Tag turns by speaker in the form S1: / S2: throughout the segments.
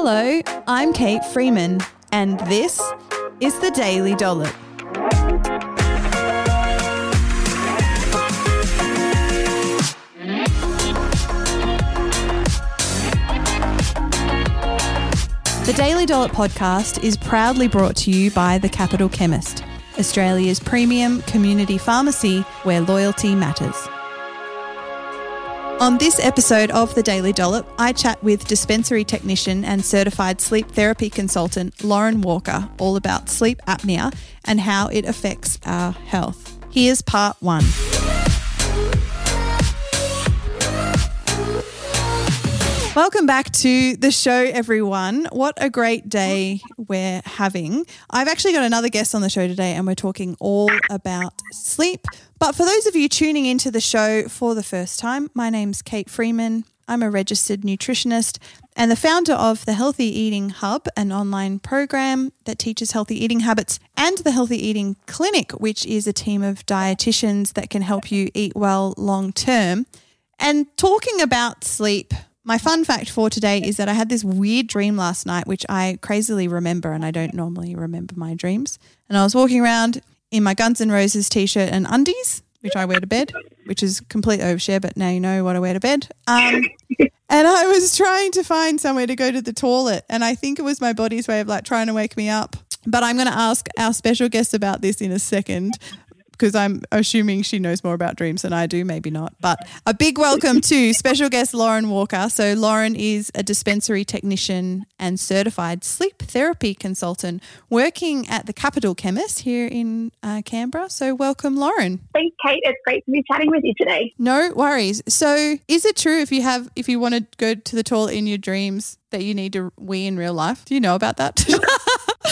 S1: Hello, I'm Kate Freeman, and this is the Daily Dollop. The Daily Dollop podcast is proudly brought to you by The Capital Chemist, Australia's premium community pharmacy where loyalty matters. On this episode of The Daily Dollop, I chat with dispensary technician and certified sleep therapy consultant Lauren Walker all about sleep apnea and how it affects our health. Here's part one. Welcome back to the show, everyone. What a great day we're having. I've actually got another guest on the show today, and we're talking all about sleep. But for those of you tuning into the show for the first time, my name's Kate Freeman. I'm a registered nutritionist and the founder of the Healthy Eating Hub, an online program that teaches healthy eating habits, and the Healthy Eating Clinic, which is a team of dietitians that can help you eat well long term. And talking about sleep, my fun fact for today is that I had this weird dream last night, which I crazily remember, and I don't normally remember my dreams. And I was walking around in my Guns N' Roses t shirt and undies, which I wear to bed, which is complete overshare, but now you know what I wear to bed. Um, and I was trying to find somewhere to go to the toilet, and I think it was my body's way of like trying to wake me up. But I'm going to ask our special guest about this in a second because I'm assuming she knows more about dreams than I do, maybe not. But a big welcome to special guest Lauren Walker. So, Lauren is a dispensary technician and certified sleep therapy consultant working at the Capital Chemist here in uh, Canberra. So, welcome, Lauren.
S2: Thanks, Kate. It's great to be chatting with you today.
S1: No worries. So, is it true if you have, if you want to go to the toilet in your dreams, that you need to wee in real life? Do you know about that?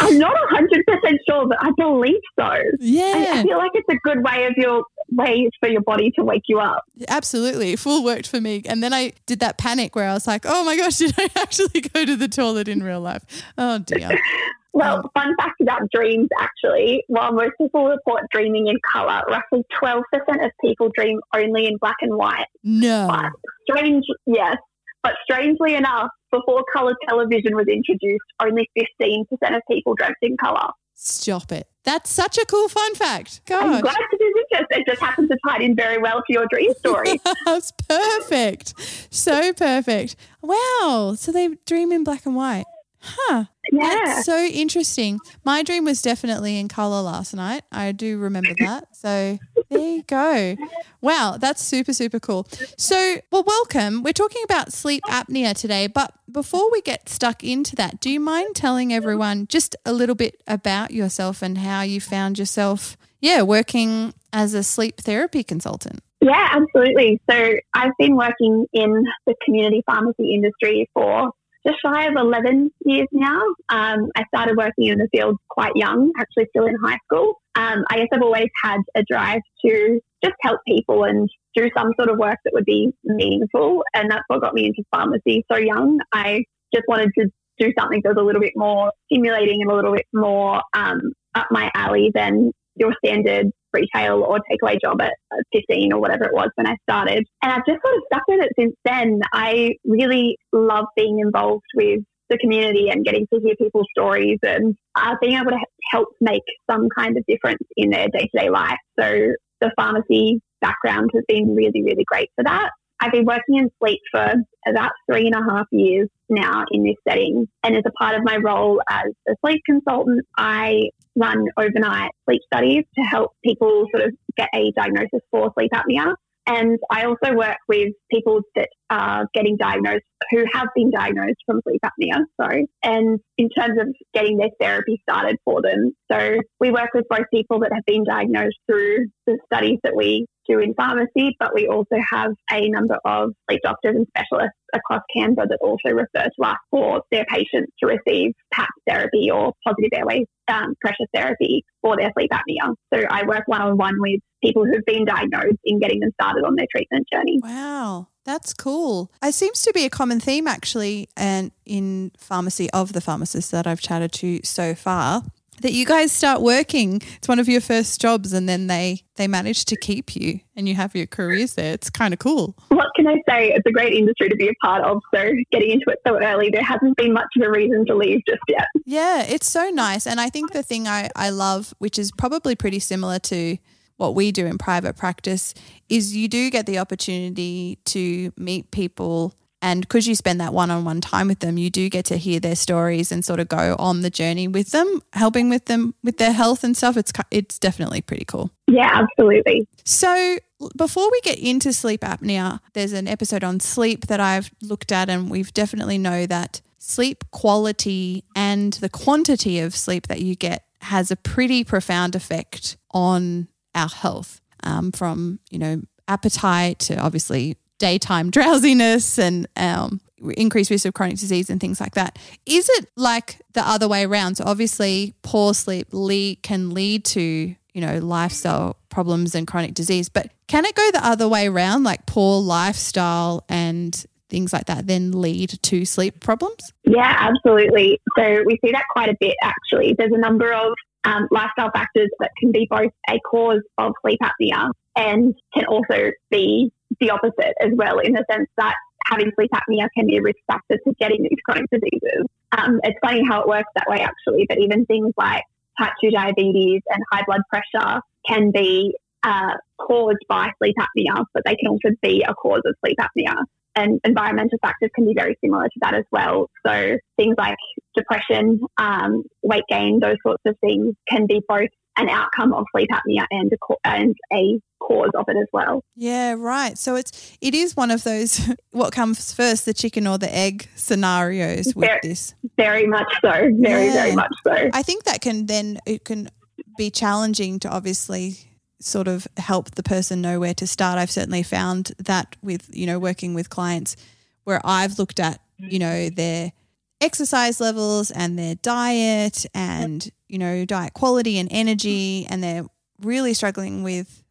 S2: I'm not 100% sure, but I believe so.
S1: Yeah.
S2: I, I feel like it's a good way of your way for your body to wake you up.
S1: Absolutely. Full worked for me. And then I did that panic where I was like, oh my gosh, did I actually go to the toilet in real life? Oh dear.
S2: Well,
S1: Oh.
S2: fun fact about dreams actually, while most people report dreaming in colour, roughly 12% of people dream only in black and white.
S1: No.
S2: But strange, yes, but strangely enough, before colour television was introduced, only 15% of people dreamt in colour.
S1: Stop it. That's such a cool fun fact.
S2: I'm glad to do this. It just happens to tie in very well to your dream story.
S1: That's perfect. So perfect. Wow. So they dream in black and white. Huh.
S2: yeah.
S1: That's so interesting. My dream was definitely in color last night. I do remember that. So there you go. Wow, that's super, super cool. So, well, welcome. We're talking about sleep apnea today, but before we get stuck into that, do you mind telling everyone just a little bit about yourself and how you found yourself, yeah, working as a sleep therapy consultant?
S2: Yeah, absolutely. So I've been working in the community pharmacy industry for just shy of 11 years now. Um, I started working in the field quite young, actually still in high school. Um, I guess I've always had a drive to just help people and do some sort of work that would be meaningful. And that's what got me into pharmacy so young. I just wanted to do something that was a little bit more stimulating and a little bit more um, up my alley than your standard retail or takeaway job at uh, 15 or whatever it was when I started. And I've just sort of stuck with it since then. I really love being involved with the community and getting to hear people's stories and uh, being able to help make some kind of difference in their day to day life. So the pharmacy background has been really, really great for that. I've been working in sleep for about three and a half years now in this setting. And as a part of my role as a sleep consultant, I run overnight sleep studies to help people sort of get a diagnosis for sleep apnea. And I also work with people that are getting diagnosed who have been diagnosed from sleep apnea. Sorry. And in terms of getting their therapy started for them. So we work with both people that have been diagnosed through the studies that we do in pharmacy, but we also have a number of sleep doctors and specialists across Canberra that also refer to us for their patients to receive PAP therapy or positive airway um, pressure therapy for their sleep apnea. So I work one on one with people who've been diagnosed in getting them started on their treatment journey.
S1: Wow, that's cool. It seems to be a common theme actually, and in pharmacy of the pharmacists that I've chatted to so far. That you guys start working. It's one of your first jobs, and then they they manage to keep you, and you have your careers there. It's kind of cool.
S2: What can I say? It's a great industry to be a part of. So getting into it so early, there hasn't been much of a reason to leave just yet.
S1: Yeah, it's so nice, and I think the thing I I love, which is probably pretty similar to what we do in private practice, is you do get the opportunity to meet people and because you spend that one on one time with them, you do get to hear their stories and sort of go on the journey with them, helping with them with their health and stuff. It's, it's definitely pretty cool.
S2: Yeah, absolutely.
S1: So, before we get into sleep apnea, there's an episode on sleep that I've looked at, and we've definitely know that sleep quality and the quantity of sleep that you get has a pretty profound effect on our health um, from, you know, appetite to obviously daytime drowsiness and um, increased risk of chronic disease and things like that. Is it like the other way around? So obviously, poor sleep lead, can lead to you know lifestyle problems and chronic disease, but can it go the other way around? Like poor lifestyle and things like that then lead to sleep problems?
S2: Yeah, absolutely. So we see that quite a bit actually. There's a number of um, lifestyle factors that can be both a cause of sleep apnea and can also be the opposite as well, in the sense that having sleep apnea can be a risk factor to getting these chronic diseases. Um, it's funny how it works that way, actually, but even things like type 2 diabetes and high blood pressure can be uh, caused by sleep apnea, but they can also be a cause of sleep apnea. And environmental factors can be very similar to that as well. So things like depression, um, weight gain, those sorts of things can be both an outcome of sleep apnea and a, and a cause of it as well.
S1: Yeah, right. So it's it is one of those what comes first, the chicken or the egg scenarios with
S2: very,
S1: this.
S2: Very much so. Very yeah. very much so.
S1: I think that can then it can be challenging to obviously sort of help the person know where to start. I've certainly found that with you know working with clients where I've looked at you know their exercise levels and their diet and you know diet quality and energy and they're really struggling with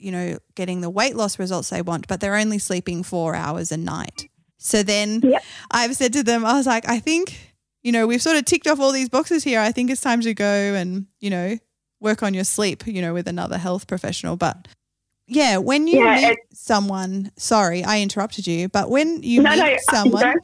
S1: you know getting the weight loss results they want but they're only sleeping 4 hours a night so then yep. i've said to them i was like i think you know we've sort of ticked off all these boxes here i think it's time to go and you know work on your sleep you know with another health professional but yeah, when you yeah, meet someone, sorry, I interrupted you, but when you no, meet no, someone,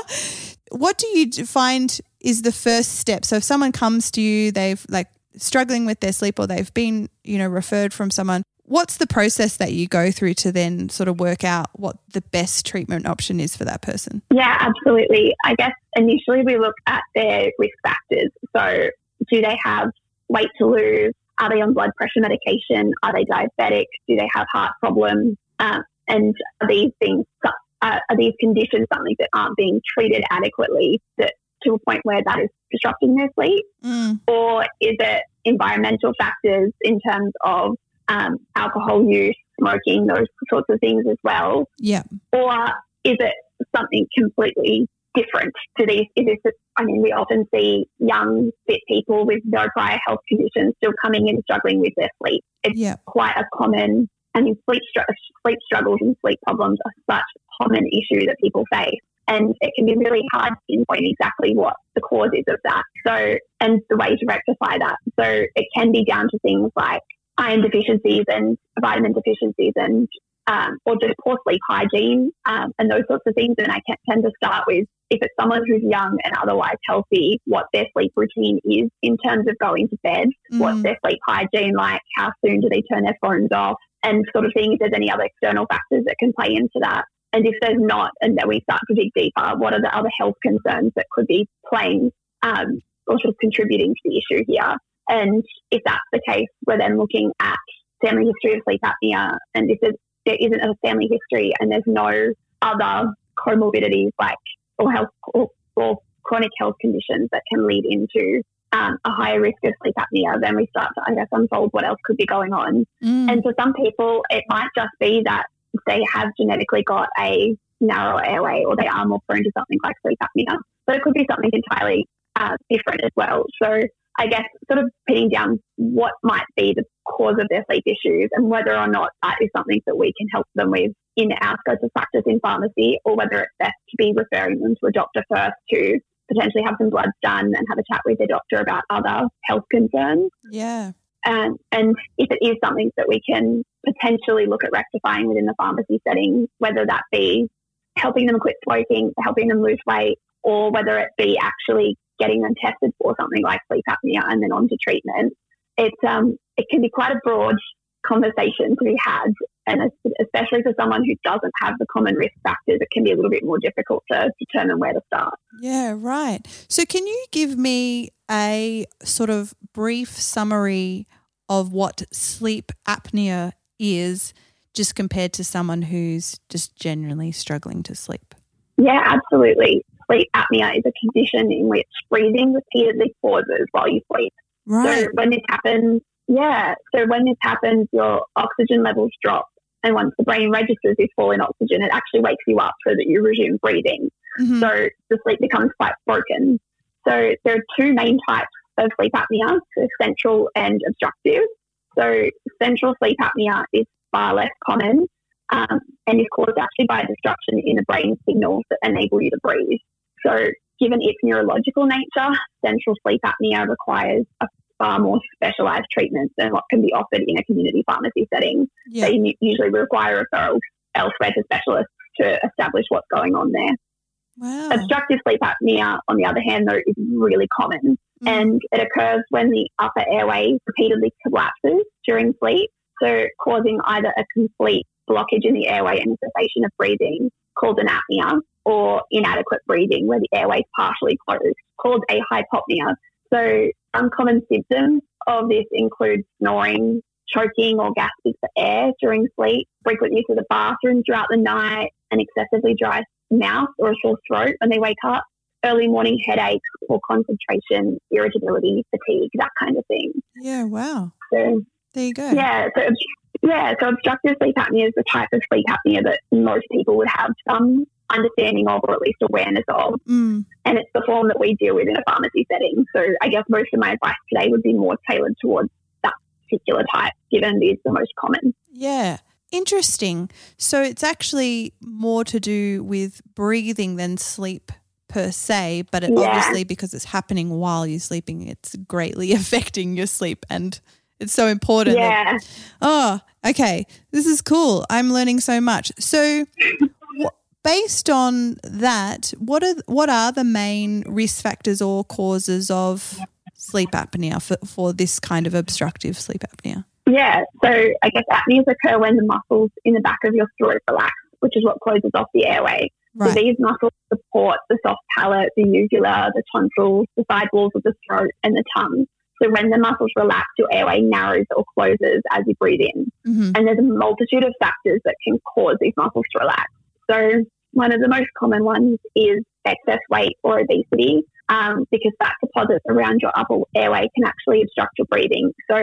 S1: what do you find is the first step? So if someone comes to you, they've like struggling with their sleep or they've been, you know, referred from someone, what's the process that you go through to then sort of work out what the best treatment option is for that person?
S2: Yeah, absolutely. I guess initially we look at their risk factors. So do they have weight to lose? Are they on blood pressure medication? Are they diabetic? Do they have heart problems? Um, and are these things uh, are these conditions something that aren't being treated adequately that to a point where that is disrupting their sleep? Mm. Or is it environmental factors in terms of um, alcohol use, smoking, those sorts of things as well?
S1: Yeah.
S2: Or is it something completely different to these? Is this, I mean, we often see young, fit people with no prior health conditions still coming in struggling with their sleep. It's yeah. quite a common I mean, sleep, sleep struggles and sleep problems are such a common issue that people face. And it can be really hard to pinpoint exactly what the cause is of that. So, and the way to rectify that. So, it can be down to things like iron deficiencies and vitamin deficiencies and um, or just poor sleep hygiene um, and those sorts of things. And I tend to start with if it's someone who's young and otherwise healthy, what their sleep routine is in terms of going to bed, mm. what's their sleep hygiene like, how soon do they turn their phones off, and sort of seeing if there's any other external factors that can play into that. And if there's not, and then we start to dig deeper, what are the other health concerns that could be playing um, or sort of contributing to the issue here? And if that's the case, we're then looking at family history of sleep apnea. And if there isn't a family history and there's no other comorbidities like or health or, or chronic health conditions that can lead into um, a higher risk of sleep apnea, then we start to, I guess, unfold what else could be going on. Mm. And for some people, it might just be that they have genetically got a narrow airway or they are more prone to something like sleep apnea. But it could be something entirely uh, different as well. So I guess sort of pinning down what might be the cause of their sleep issues and whether or not that is something that we can help them with in our scope of practice in pharmacy or whether it's best to be referring them to a doctor first to potentially have some bloods done and have a chat with their doctor about other health concerns.
S1: Yeah.
S2: And, and if it is something that we can potentially look at rectifying within the pharmacy setting, whether that be helping them quit smoking, helping them lose weight, or whether it be actually getting them tested for something like sleep apnea and then on to treatment, it's, um, it can be quite a broad conversation to be had. And especially for someone who doesn't have the common risk factors, it can be a little bit more difficult to determine where to start.
S1: Yeah, right. So, can you give me a sort of brief summary of what sleep apnea is, just compared to someone who's just generally struggling to sleep?
S2: Yeah, absolutely. Sleep apnea is a condition in which breathing repeatedly pauses while you sleep.
S1: Right.
S2: So, when this happens, yeah. So when this happens, your oxygen levels drop. And once the brain registers this fall in oxygen, it actually wakes you up so that you resume breathing.
S1: Mhm.
S2: So the sleep becomes quite broken. So there are two main types of sleep apnea, so central and obstructive. So central sleep apnea is far less common um, and is caused actually by a disruption in the brain signals that enable you to breathe. So given its neurological nature, central sleep apnea requires a far more specialised treatment than what can be offered in a community pharmacy setting.
S1: yeah.
S2: They usually require referrals elsewhere to specialists to establish what's going on there.
S1: Wow.
S2: Obstructive sleep apnea, on the other hand, though, is really common
S1: Mm.
S2: and it occurs when the upper airway repeatedly collapses during sleep, so causing either a complete blockage in the airway and cessation of breathing called an apnea, or inadequate breathing where the airway is partially closed called a hypopnea. So uncommon symptoms of this include snoring, choking or gasping for air during sleep, frequent use of the bathroom throughout the night, an excessively dry mouth or a sore throat when they wake up, early morning headaches or concentration, irritability, fatigue, that kind of thing.
S1: yeah. Wow.
S2: So
S1: There you go.
S2: yeah, so yeah, so obstructive sleep apnea is the type of sleep apnea that most people would have some understanding of or at least awareness of.
S1: Mm.
S2: And it's the form that we deal with in a pharmacy setting. So I guess most of my advice today would be more tailored towards that particular type, given it is the most common.
S1: Yeah. Interesting. So it's actually more to do with breathing than sleep per se, but it
S2: Yeah.
S1: obviously because it's happening while you're sleeping, it's greatly affecting your sleep and it's so important.
S2: Yeah.
S1: oh, okay. This is cool. I'm learning so much. So based on that, what are what are the main risk factors or causes of sleep apnea for, for this kind of obstructive sleep apnea?
S2: Yeah, so I guess apneas occur when the muscles in the back of your throat relax, which is what closes off the airway. So these muscles support the soft palate, the uvula, the tonsils, the side walls of the throat, and the tongue. So when the muscles relax, your airway narrows or closes as you breathe in.
S1: hmm
S2: And there's a multitude of factors that can cause these muscles to relax. So one of the most common ones is excess weight or obesity, um, because fat deposits around your upper airway can actually obstruct your breathing. So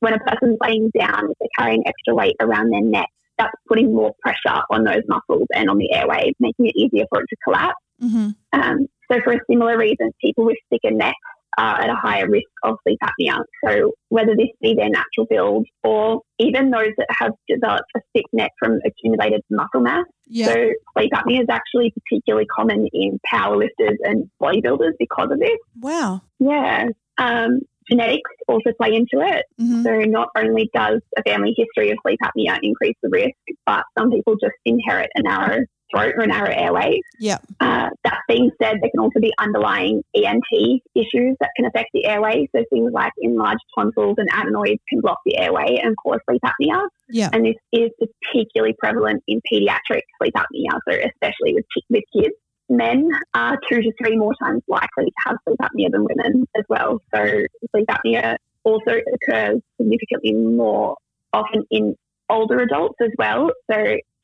S2: when a person's laying down, if they're carrying extra weight around their neck, that's putting more pressure on those muscles and on the airway, making it easier for it to collapse.
S1: hmm
S2: Um, so for a similar reason, people with thicker necks are at a higher risk of sleep apnea. So whether this be their natural build or even those that have developed a thick neck from accumulated muscle mass.
S1: Yeah.
S2: So sleep apnea is actually particularly common in powerlifters and bodybuilders because of this.
S1: wow.
S2: Yeah. Um, genetics also play into it.
S1: hmm
S2: So not only does a family history of sleep apnea increase the risk, but some people just inherit a narrow throat or a narrow airway.
S1: Yeah.
S2: Uh, that being said, there can also be underlying ENT issues that can affect the airway. So things like enlarged tonsils and adenoids can block the airway and cause sleep apnea.
S1: Yeah.
S2: And this is particularly prevalent in pediatric sleep apnea, so especially with, with kids. Men are two to three more times likely to have sleep apnea than women as well. So sleep apnea also occurs significantly more often in older adults as well. So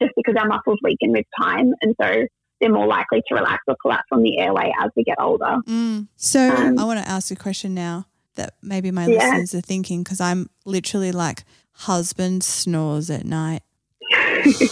S2: just because our muscles weaken with time, and so they're more likely to relax or collapse on the airway as we get older.
S1: Mm. So
S2: Um,
S1: I want to ask a question now that maybe my
S2: Yeah.
S1: listeners are thinking because I'm literally like, husband snores at night,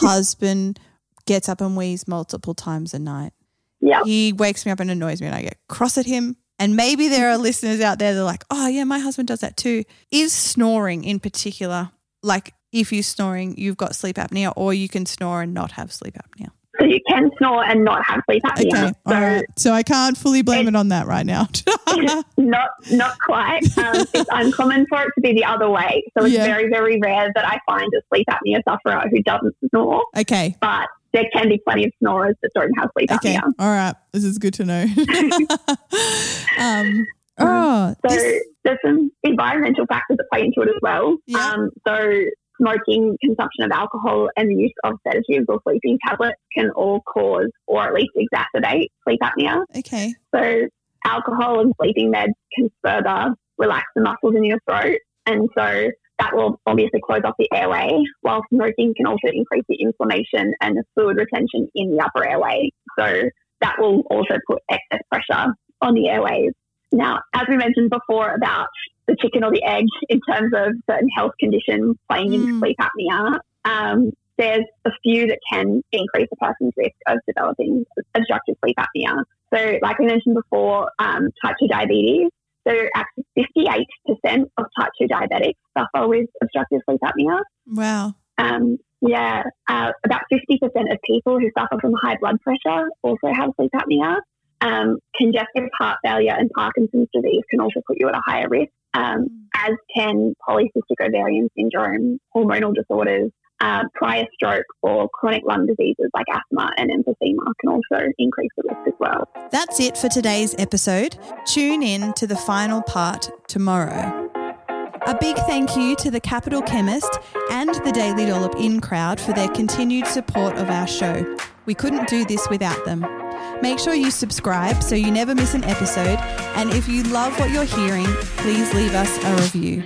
S1: husband gets up and wheezes multiple times a night.
S2: Yeah.
S1: He wakes me up and annoys me, and I get cross at him. And maybe there are listeners out there that are like, oh, yeah, my husband does that too. Is snoring in particular, like if you're snoring, you've got sleep apnea, or you can snore and not have sleep apnea?
S2: So you can snore and not have sleep apnea.
S1: Okay,
S2: so
S1: right. So I can't fully blame
S2: It-
S1: it on that right now.
S2: not not quite. Um, it's uncommon for it to be the other way. So it's
S1: Yeah.
S2: very very rare that I find a sleep apnea sufferer who doesn't snore.
S1: okay,
S2: But there can be plenty of snorers that don't have sleep
S1: okay,
S2: apnea.
S1: all right. This is good to know. um, oh,
S2: So
S1: this-
S2: there's some environmental factors that play into it as well.
S1: Yeah.
S2: Um, so smoking, consumption of alcohol, and the use of sedatives or sleeping tablets can all cause or at least exacerbate sleep apnea.
S1: okay,
S2: So alcohol and sleeping meds can further relax the muscles in your throat, and so that will obviously close off the airway. While smoking can also increase the inflammation and the fluid retention in the upper airway. So that will also put excess pressure on the airways. Now, as we mentioned before about the chicken or the egg in terms of certain health conditions playing into
S1: Mm.
S2: sleep apnea, um, there's a few that can increase a person's risk of developing obstructive sleep apnea. So, like we mentioned before, um, type 2 diabetes. So, actually, 58% of type 2 diabetics suffer with obstructive sleep apnea.
S1: wow,
S2: Um, yeah, uh, about 50% of people who suffer from high blood pressure also have sleep apnea. Um, congestive heart failure and Parkinson's disease can also put you at a higher risk, um, as can polycystic ovarian syndrome, hormonal disorders, uh, prior stroke, or chronic lung diseases like asthma and emphysema can also increase the risk as well.
S1: That's it for today's episode. Tune in to the final part tomorrow. A big thank you to the Capital Chemist and the Daily Dollop In crowd for their continued support of our show. We couldn't do this without them. Make sure you subscribe so you never miss an episode. And if you love what you're hearing, please leave us a review.